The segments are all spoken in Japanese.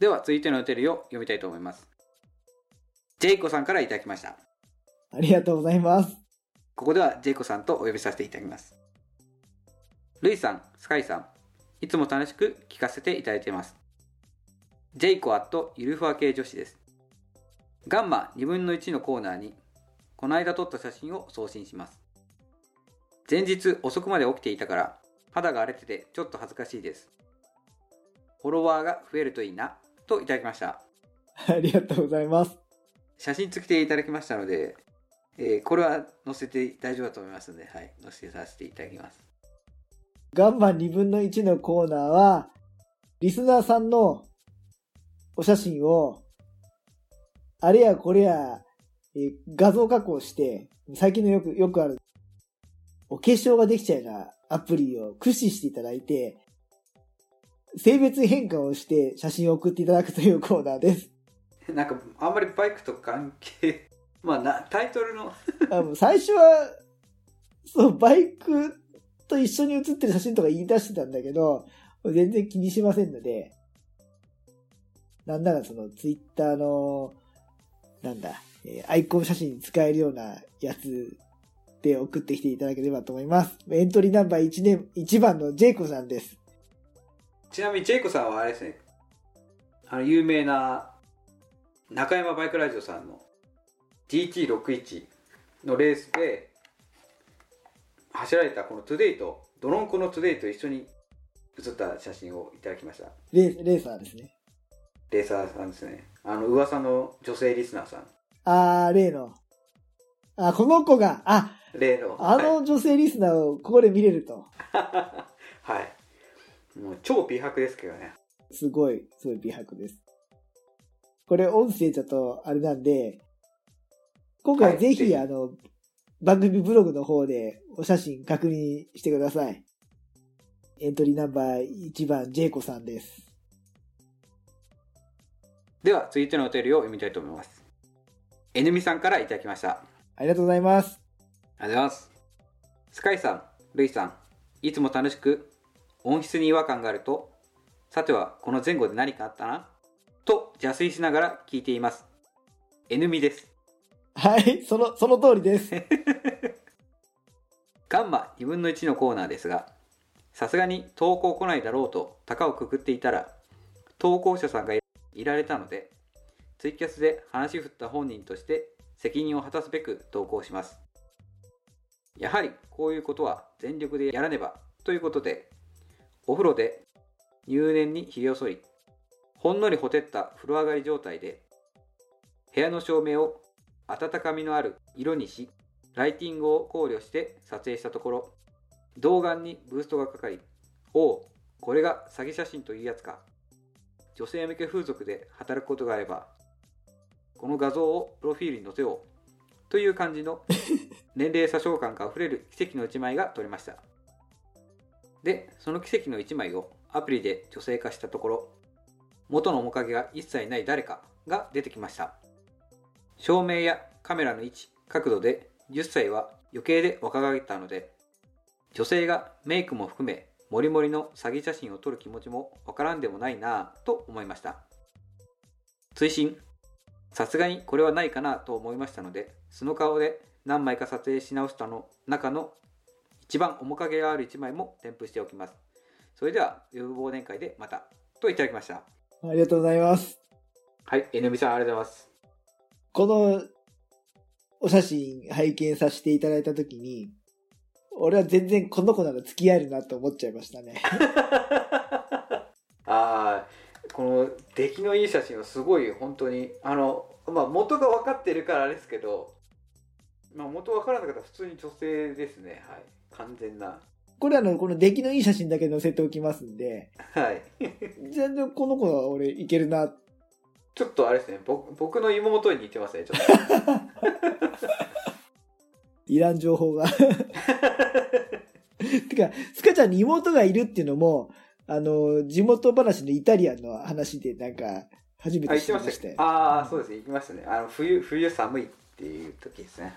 では続いてのお便りを読みたいと思います。ジェイコさんからいただきました。ありがとうございます。ここではジェイコさんとお呼びさせていただきます。ルイさん、スカイさん、いつも楽しく聞かせていただいています。ジェイコアットゆるふわ系女子です。ガンマ2分の1のコーナーに、この間撮った写真を送信します。前日遅くまで起きていたから、肌が荒れててちょっと恥ずかしいです。フォロワーが増えるといいな、といただきました。ありがとうございます。写真付きでいただきましたので、えーこれは載せて大丈夫だと思いますので、はい、載せさせていただきます。ガンマ2分の1のコーナーは、リスナーさんのお写真を、あれやこれや、えー画像加工して、最近のよく、よくある、お化粧ができちゃうようなアプリを駆使していただいて、性別変化をして写真を送っていただくというコーナーです。なんか、あんまりバイクと関係、まあな、タイトルの、あの最初は、そう、バイクと一緒に写ってる写真とか言い出してたんだけど、全然気にしませんので、なんならそのツイッターの、なんだ、えーアイコン写真に使えるようなやつで送ってきていただければと思います。エントリーナンバー1年、1番のジェイコさんです。ちなみにジェイコさんはあれですね、あの、有名な、中山バイクラジオさんの GT61 のレースで、走られたこのトゥデイと、ドロンコのトゥデイと一緒に写った写真をいただきました。レーレーサーですね。レーサーさんですね。あの、噂の女性リスナーさん。あー、例の。あ、この子が、あ、例の。あの女性リスナーをここで見れると。はい。もう超美白ですけどね。すごい、すごい美白です。これ音声だとあれなんで、今回ぜひ、はいあの、番組ブログの方でお写真確認してください。エントリーナンバー1番、ジェイコさんです。では、続いてのお便りを読みたいと思います。えぬみさんからいただきました。ありがとうございます。ありがとうございます。スカイさん、ルイさん、いつも楽しく音質に違和感があると、さてはこの前後で何かあったなと邪推しながら聞いています。えぬみです。はい、その、その通りです。ガンマ2分の1のコーナーですが、さすがに投稿来ないだろうと高をくくっていたら、投稿者さんがいられたので、ツイキャスで話振った本人として責任を果たすべく投稿します。やはりこういうことは全力でやらねばということで、お風呂で入念にひげを剃り、ほんのりほてった風呂上がり状態で、部屋の照明を温かみのある色にし、ライティングを考慮して撮影したところ、動画にブーストがかかり、おお、これが詐欺写真というやつか。女性向け風俗で働くことがあれば、この画像をプロフィールに載せよう。という感じの 年齢詐称感があふれる奇跡の一枚が撮れました。で、その奇跡の一枚をアプリで女性化したところ、元の面影が一切ない誰かが出てきました。照明やカメラの位置、角度で10歳は余計で若返ったので、女性がメイクも含め、モリモリの詐欺写真を撮る気持ちもわからんでもないなぁと思いました。追伸さすがにこれはないかなと思いましたので、素の顔で何枚か撮影し直したの中の一番面影がある一枚も添付しておきます。それでは、予防年会でまた。といただきました。ありがとうございます。はい、えぬみさんありがとうございます。このお写真拝見させていただいたときに、俺は全然この子なら付き合えるなと思っちゃいましたね。ああこの出来のいい写真はすごい本当にあのまあ元が分かってるからあれですけど、まあ、元分からなかったら普通に女性ですねはい完全な。これあの、この出来のいい写真だけ載せておきますんで、はい。全然この子は俺いけるな。ちょっとあれですね。僕僕の妹に似てますねちょっと。いらん情報が。てか、スカちゃんに妹がいるっていうのも、あの、地元話のイタリアンの話でなんか、初めあて知り言ってました。ああそうです。ね行きましたね。あの冬冬寒いっていう時ですね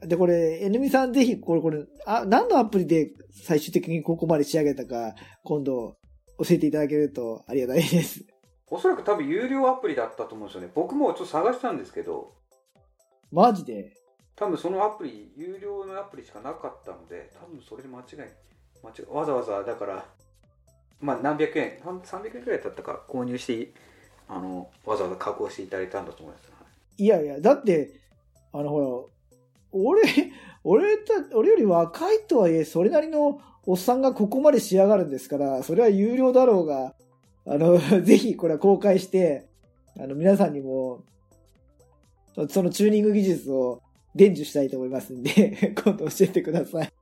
で、これ、エヌミさんぜひ、これ、これ、あ、何のアプリで最終的にここまで仕上げたか、今度、教えていただけるとありがたいです。おそらく多分有料アプリだったと思うんですよね。僕もちょっと探したんですけど、マジで？多分そのアプリ、有料のアプリしかなかったので、多分それで間違い、間違い、わざわざ、だから、まあ何百円、なん300円くらいだったか購入して、あの、わざわざ加工していただいたんだと思います。いやいや、だって、あのほら、俺、俺た、俺より若いとはいえ、それなりのおっさんがここまで仕上がるんですから、それは有料だろうが、あの、ぜひこれは公開して、あの、皆さんにも、そのチューニング技術を伝授したいと思いますんで、今度教えてください。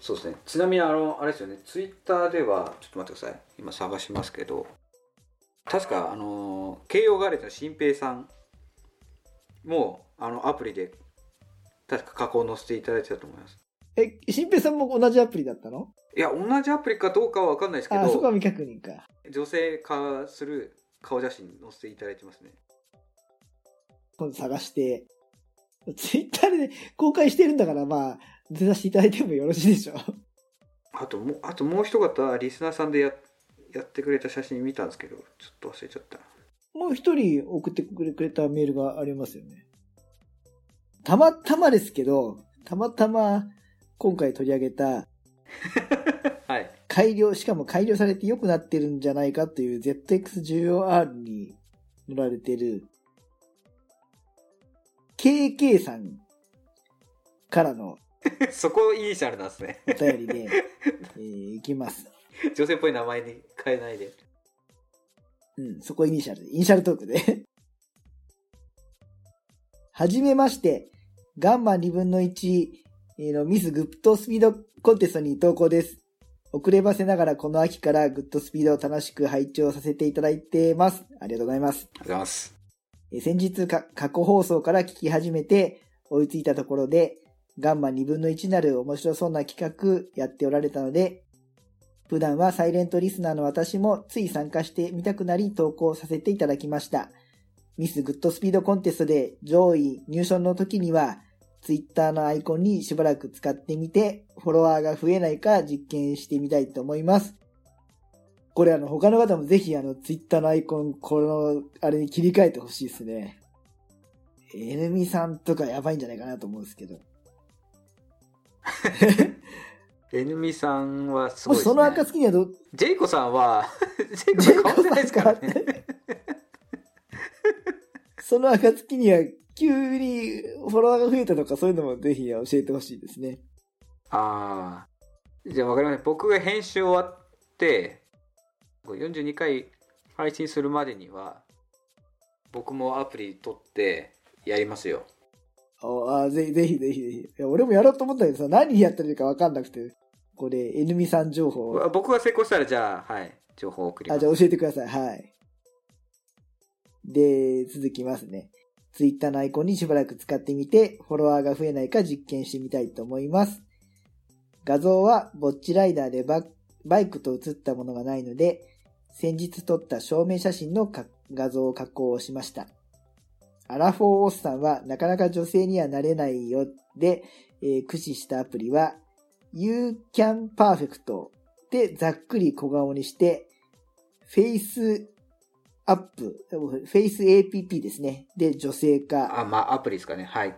そうですね。ちなみにあの、あれですよね、ツイッターでは、ちょっと待ってください。今探しますけど、確か、あの、慶応ガーレットの新平さんも、あの、アプリで、確か加工を載せていただいてたと思います。え、新平さんも同じアプリだったの？いや、同じアプリかどうかは分かんないですけあ、そこはど、未確認か。女性化する顔写真載せていただいてますね。今度探して、ツイッターで公開してるんだから、まあ、出させていただいてもよろしいでしょう。あともう、あともう一方、リスナーさんでややってくれた写真見たんですけど、ちょっと忘れちゃった。もう一人送ってくれたメールがありますよね。たまたまですけど、たまたま今回取り上げた はい。改良、しかも改良されて良くなってるんじゃないかという ZX14R に乗られてる KK さんからの そこイニシャルなんですね。お便りで、えーいきます。女性っぽい名前に変えないで。うん、そこイニシャルで、イニシャルトークで。はじめまして、ガンマ2分の1のミスグッドスピードコンテストに投稿です。遅ればせながらこの秋からグッドスピードを楽しく拝聴させていただいてます。ありがとうございます。ありがとうございます。えー先日か過去放送から聞き始めて追いついたところで、ガンマ2分の1なる面白そうな企画やっておられたので、普段はサイレントリスナーの私もつい参加してみたくなり投稿させていただきました。ミスグッドスピードコンテストで上位入賞の時には、ツイッターのアイコンにしばらく使ってみて、フォロワーが増えないか実験してみたいと思います。これあの、他の方もぜひあの、ツイッターのアイコン、この、あれに切り替えてほしいですね。エヌミさんとかやばいんじゃないかなと思うんですけど。エヌミさんはすごいね。その暁にはど、ジェイコさんは、ジェイコさん変わってないですからね。その暁には急にフォロワーが増えたとかそういうのもぜひ教えてほしいですね。ああ。じゃあ分かりました。僕が編集終わって、42回配信するまでには、僕もアプリ取ってやりますよ。ああ、ぜひぜひぜひぜひ。いや、俺もやろうと思ったけどさ、何やってるかわかんなくて、これ、エヌミさん情報。僕が成功したら、じゃあ、はい、情報を送りまあ、す。じゃあ教えてください。はい。で、続きますね。ツイッターのアイコンにしばらく使ってみて、フォロワーが増えないか実験してみたいと思います。画像は、ぼっちライダーでババイクと写ったものがないので、先日撮った証明写真の画像を加工をしました。アラフォーおっさんはなかなか女性にはなれないよで、えー駆使したアプリは YouCam Perfect でざっくり小顔にして、フェイスアップ、フェイス APP ですね。で、女性化。あ、まあ、アプリですかね。はい。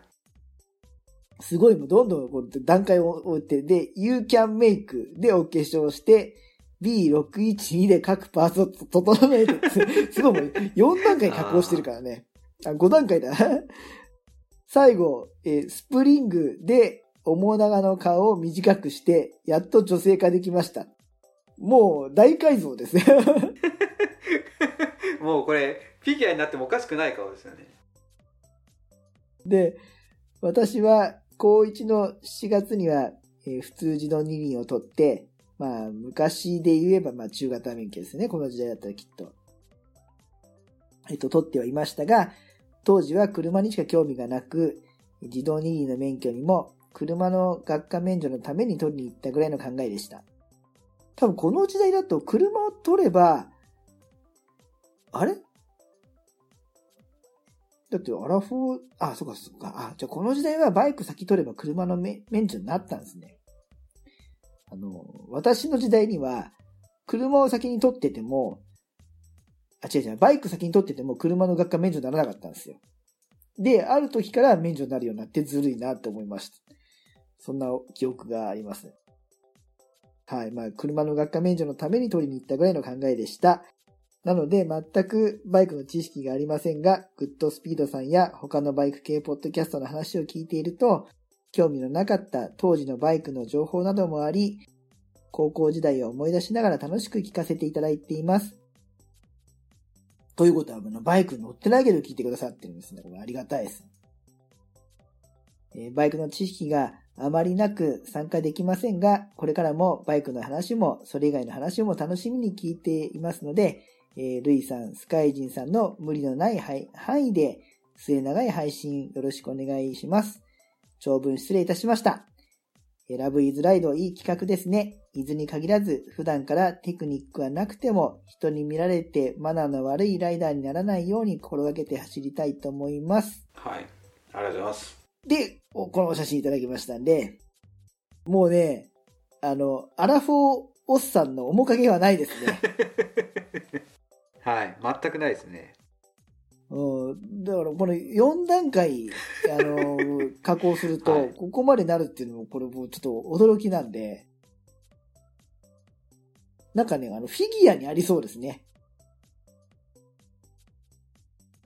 すごいもうどんどんこう段階を追って、で、You Can Make でお化粧して、B612 で各パーツを整えて、す すごいもう4段階加工してるからね。あ、5段階だ。最後、えースプリングで面長の顔を短くして、やっと女性化できました。もう大改造ですね。もうこれ、フィギュアになってもおかしくない顔ですよね。で、私は高1の7月には、えー普通自動二輪を取って、まあ昔で言えばまあ中型免許ですね。この時代だったらきっと。えっと、取ってはいましたが、当時は車にしか興味がなく、自動二輪の免許にも車の学科免除のために取りに行ったぐらいの考えでした。多分この時代だと車を取れば、あれ？だって、アラフォー、あ、そうか、そうか。あ、じゃあこの時代はバイク先取れば車の免除になったんですね。あの、私の時代には、車を先に取ってても、あ、違う違う、バイク先に取ってても車の学科免除にならなかったんですよ。で、ある時から免除になるようになってずるいなって思いました。そんな記憶があります。はい。まあ、車の学科免除のために取りに行ったぐらいの考えでした。なので、全くバイクの知識がありませんが、グッドスピードさんや他のバイク系ポッドキャストの話を聞いていると、興味のなかった当時のバイクの情報などもあり、高校時代を思い出しながら楽しく聞かせていただいています。ということは、バイク乗ってないけど聞いてくださってるんですね。これありがたいです。えバイクの知識があまりなく参加できませんが、これからもバイクの話も、それ以外の話も楽しみに聞いていますので、えールイさん、スカイジンさんの無理のない範範囲で、末長い配信よろしくお願いします。長文失礼いたしました。えーラブイズライドいい企画ですね。伊豆に限らず、普段からテクニックはなくても、人に見られてマナーの悪いライダーにならないように心がけて走りたいと思います。はい。ありがとうございます。で、おこのお写真いただきましたんで、もうね、あの、アラフォーおっさんの面影はないですね。はい。全くないですね。うん、だからこの4段階、あの、加工すると、はいここまでなるっていうのも、これもうちょっと驚きなんで、なんかね、あの、フィギュアにありそうですね。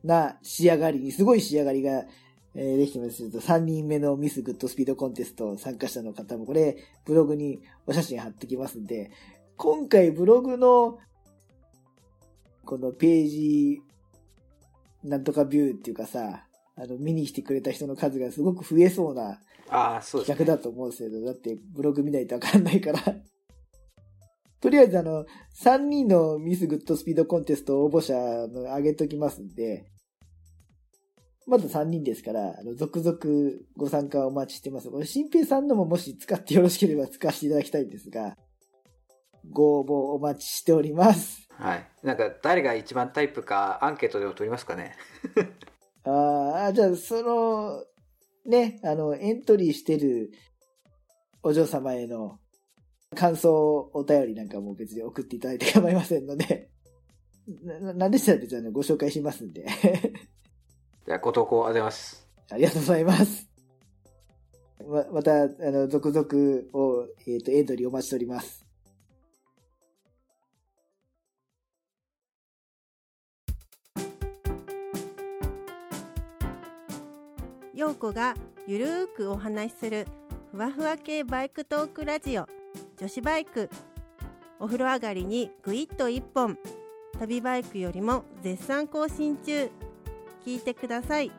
な仕上がりに、すごい仕上がりが、えーできてますと、3人目のミスグッドスピードコンテスト参加者の方も、これ、ブログにお写真貼ってきますんで、今回ブログの、このページ、なんとかビューっていうかさ、あの、見に来てくれた人の数がすごく増えそうなああ、そうですね。企画だと思うんですけど、だってブログ見ないとわかんないから。とりあえずあの、3人のミスグッドスピードコンテスト応募者の上げときますんで、まず3人ですから、あの、続々ご参加お待ちしてます。これ、新平さんのももし使ってよろしければ使わせていただきたいんですが、ご応募お待ちしております。はい。なんか、誰が一番タイプか、アンケートでも取りますかね？ああ、じゃあ、その、ね、あの、エントリーしてるお嬢様への感想、お便りなんかも別に送っていただいて構いませんので、な、ななんでしたら別にご紹介しますんで。じゃあ、ご投稿ありがとうございます。ありがとうございます。ま、また、あの、続々を、えっ、と、エントリーお待ちしております。子がゆるーくお話しするふわふわ系バイクトークラジオ。女子バイクお風呂上がりにぐいっと一本。旅バイクよりも絶賛更新中。聞いてください。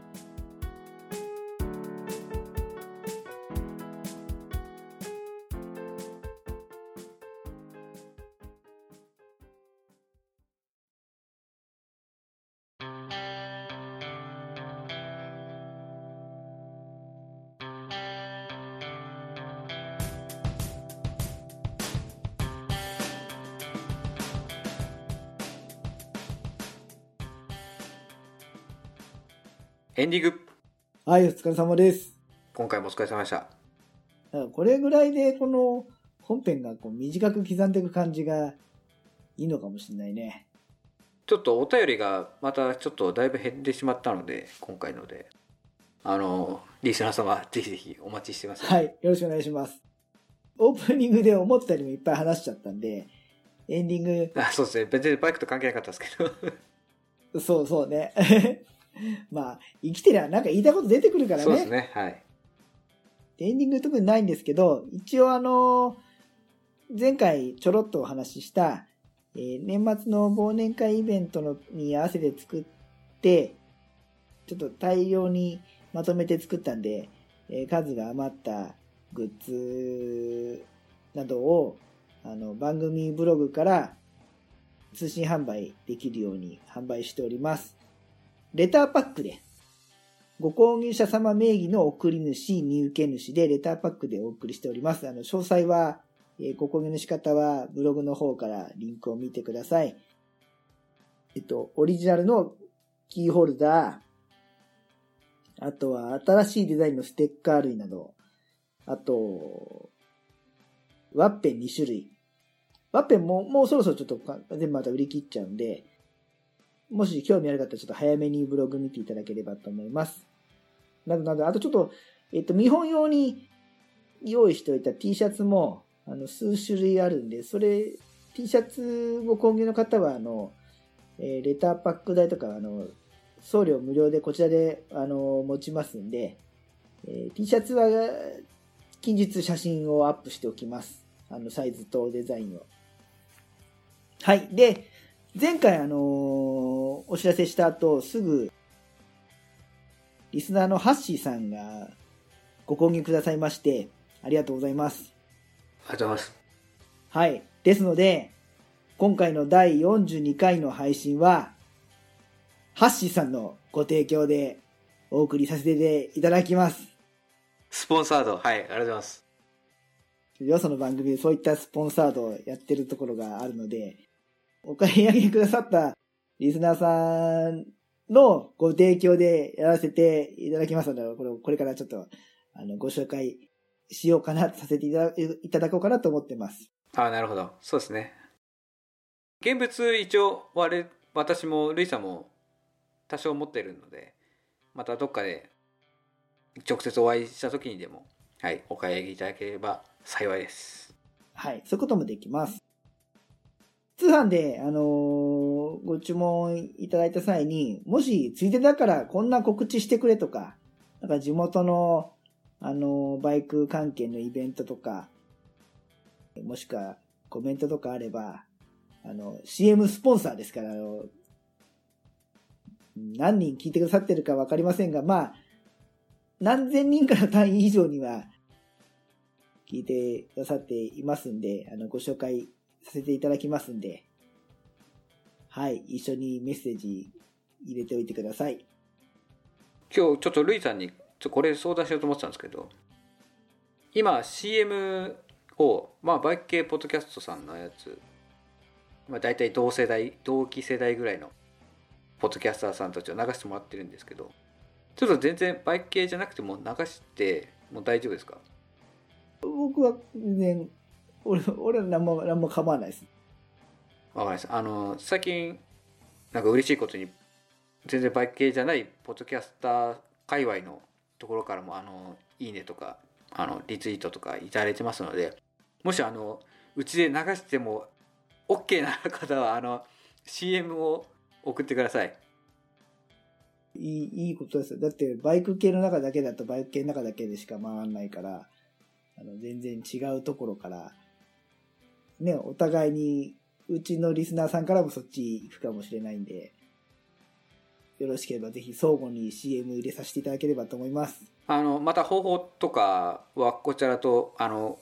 エンディング。はい、お疲れ様です。今回もお疲れ様でした。これぐらいで、この本編がこう短く刻んでいく感じがいいのかもしれないね。ちょっとお便りがまたちょっとだいぶ減ってしまったので、今回ので。あの、リスナー様、ぜひぜひお待ちしてます。はい、よろしくお願いします。オープニングで思ったよりもいっぱい話しちゃったんで、エンディング、あ、そうですね。別にバイクと関係なかったですけど。そうそうね。まあ、生きてりゃなんか言いたいこと出てくるからね。そうですね。はい。エンディング特にないんですけど、一応あの、前回ちょろっとお話しした、えー年末の忘年会イベントのに合わせて作って、ちょっと大量にまとめて作ったんで、えー数が余ったグッズなどを、あの、番組ブログから通信販売できるように販売しております。レターパックで、ご購入者様名義の送り主、見受け主でレターパックでお送りしております。あの、詳細は、えーご購入の仕方はブログの方からリンクを見てください。えっと、オリジナルのキーホルダー、あとは新しいデザインのステッカー類など、あと、ワッペン2種類。ワッペンももうそろそろちょっと全部また売り切っちゃうんで、もし興味ある方はちょっと早めにブログ見ていただければと思います。などなど、あとちょっと、えっと、見本用に用意しておいた T シャツも、あの、数種類あるんで、それ、T シャツを購入の方は、あの、えーレターパック代とか、あの、送料無料でこちらで、あの、持ちますんで、えー T シャツは、近日写真をアップしておきます。あの、サイズとデザインを。はい。で、前回あのーお知らせした後、すぐ、リスナーのハッシーさんがご購入くださいまして、ありがとうございます。ありがとうございます。はい。ですので、今回の第42回の配信は、ハッシーさんのご提供でお送りさせていただきます。スポンサード、はい、ありがとうございます。よその番組でそういったスポンサードをやってるところがあるので、お買い上げくださったリスナーさんのご提供でやらせていただきますので、これこれからちょっとあのご紹介しようかな、させていただいただこうかなと思ってます。あなるほど。そうですね。現物一応、我、私もルイさんも多少持ってるので、またどっかで直接お会いした時にでも、はい、お買い上げいただければ幸いです。はい、そういうこともできます。通販で、あのーご注文いただいた際に、もし、ついでだからこんな告知してくれとか、なんか地元の、あのーバイク関係のイベントとか、もしくはコメントとかあれば、あの、CM スポンサーですから、あの、何人聞いてくださってるかわかりませんが、まあ、何千人から単位以上には聞いてくださっていますんで、あの、ご紹介させていただきますんで、はい、一緒にメッセージ入れておいてください。今日ちょっとルイさんにちょこれ相談しようと思ってたんですけど今 CM を、まあ、バイク系ポッドキャストさんのやつ、まあ、大体同世代同期世代ぐらいのポッドキャスターさんたちを流してもらってるんですけどちょっと全然バイク系じゃなくても流しても大丈夫ですか？僕は全然、俺、俺は何も、何も構わないです。わかりましたあの最近なんか嬉しいことに全然バイク系じゃないポッドキャスター界隈のところからもあのいいねとかあのリツイートとかいただいてますのでもしあのうちで流しても OK な方はあの CM を送ってくださいいい、いいことですよ。だって、バイク系の中だけだとバイク系の中だけでしか回らないから、あの、全然違うところから、ね、お互いに、うちのリスナーさんからもそっち行くかもしれないんで、よろしければぜひ相互に CM 入れさせていただければと思います。あのまた方法とかはこちらとあの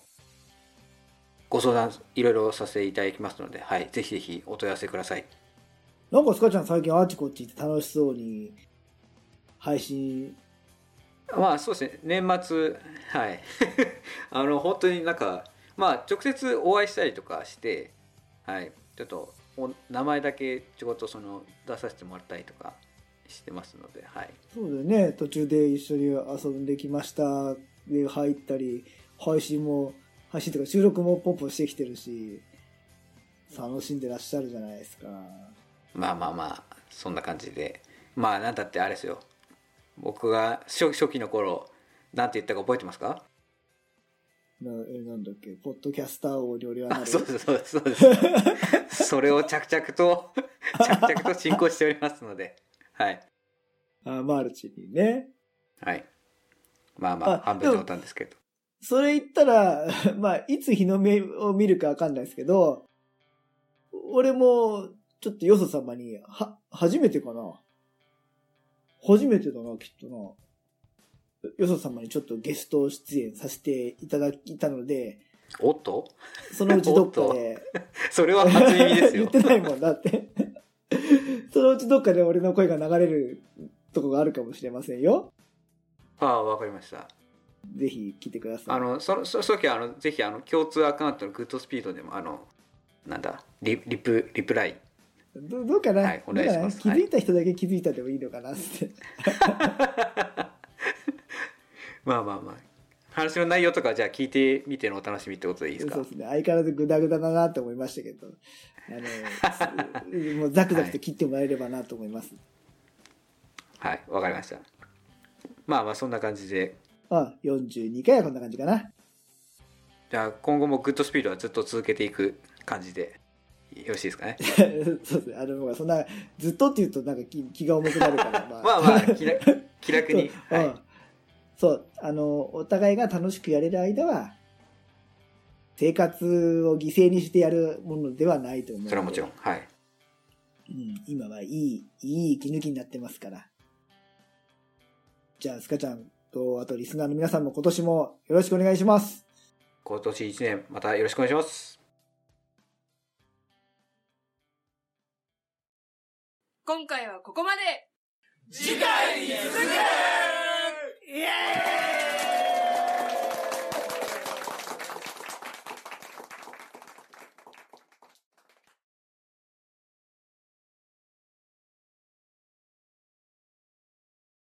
ご相談いろいろさせていただきますので、はい、ぜひぜひお問い合わせください。なんかスカちゃん最近あっちこっち行って楽しそうに配信、まあそうですね。年末はい。あの本当になんかまあ直接お会いしたりとかしてはい。ちょっとお名前だけちょこっとその出させてもらったりとかしてますのではい。そうだよね、途中で一緒に遊んできました。で入ったり、配信も、配信というか収録もポンポンしてきてるし、楽しんでらっしゃるじゃないですか。まあまあまあそんな感じで。まあなんだってあれですよ。僕が初初期の頃なんて言ったか覚えてますか？なえなんだっけ、ポッドキャスター王に俺はなある。そうですそうですそうです それを着々と着々と進行しておりますのではいあマルチにね。はいまあまああ半分冗談ですけどそれ言ったら、まあ、いつ日の目を見るかわかんないですけど、俺も、ちょっとよそ様に、は、初めてかな初めてだな、きっとな。よそ様にちょっとゲスト出演させていただいたので、おっと？そのうちどっかで、それは初耳です 言よってないもんだって。そのうちどっかで俺の声が流れるとこがあるかもしれませんよ。ああわかりました。ぜひ来てください。あのそのそその時はあのぜひあの共通アカウントのグッドスピードでもあのなんだ？リリプリプライ。どどうかな、はいお願いします。どうかな？気づいた人だけ気づいたでもいいのかなって。まあまあまあ。話の内容とかじゃあ聞いてみてのお楽しみってことでいいですか？そうですね。相変わらずグダグダだなと思いましたけど、あの、もうザクザクと切ってもらえればなと思います。はいわかりました。まあまあそんな感じで。あ、42回はこんな感じかな。じゃあ今後もグッドスピードはずっと続けていく感じで。よろしいですかね？そうですね。あの、そんな、ずっとって言うとなんか気気が重くなるから、ま まあまあ気楽気楽に。はい。うんそう、あの、お互いが楽しくやれる間は、生活を犠牲にしてやるものではないと思うので。それはもちろんはいうん、今はいい、いい息抜きになってますから。じゃあ、スカちゃんと、あとリスナーの皆さんも今年もよろしくお願いします。今年1年またよろしくお願いします今回はここまで次回に続け Yeah!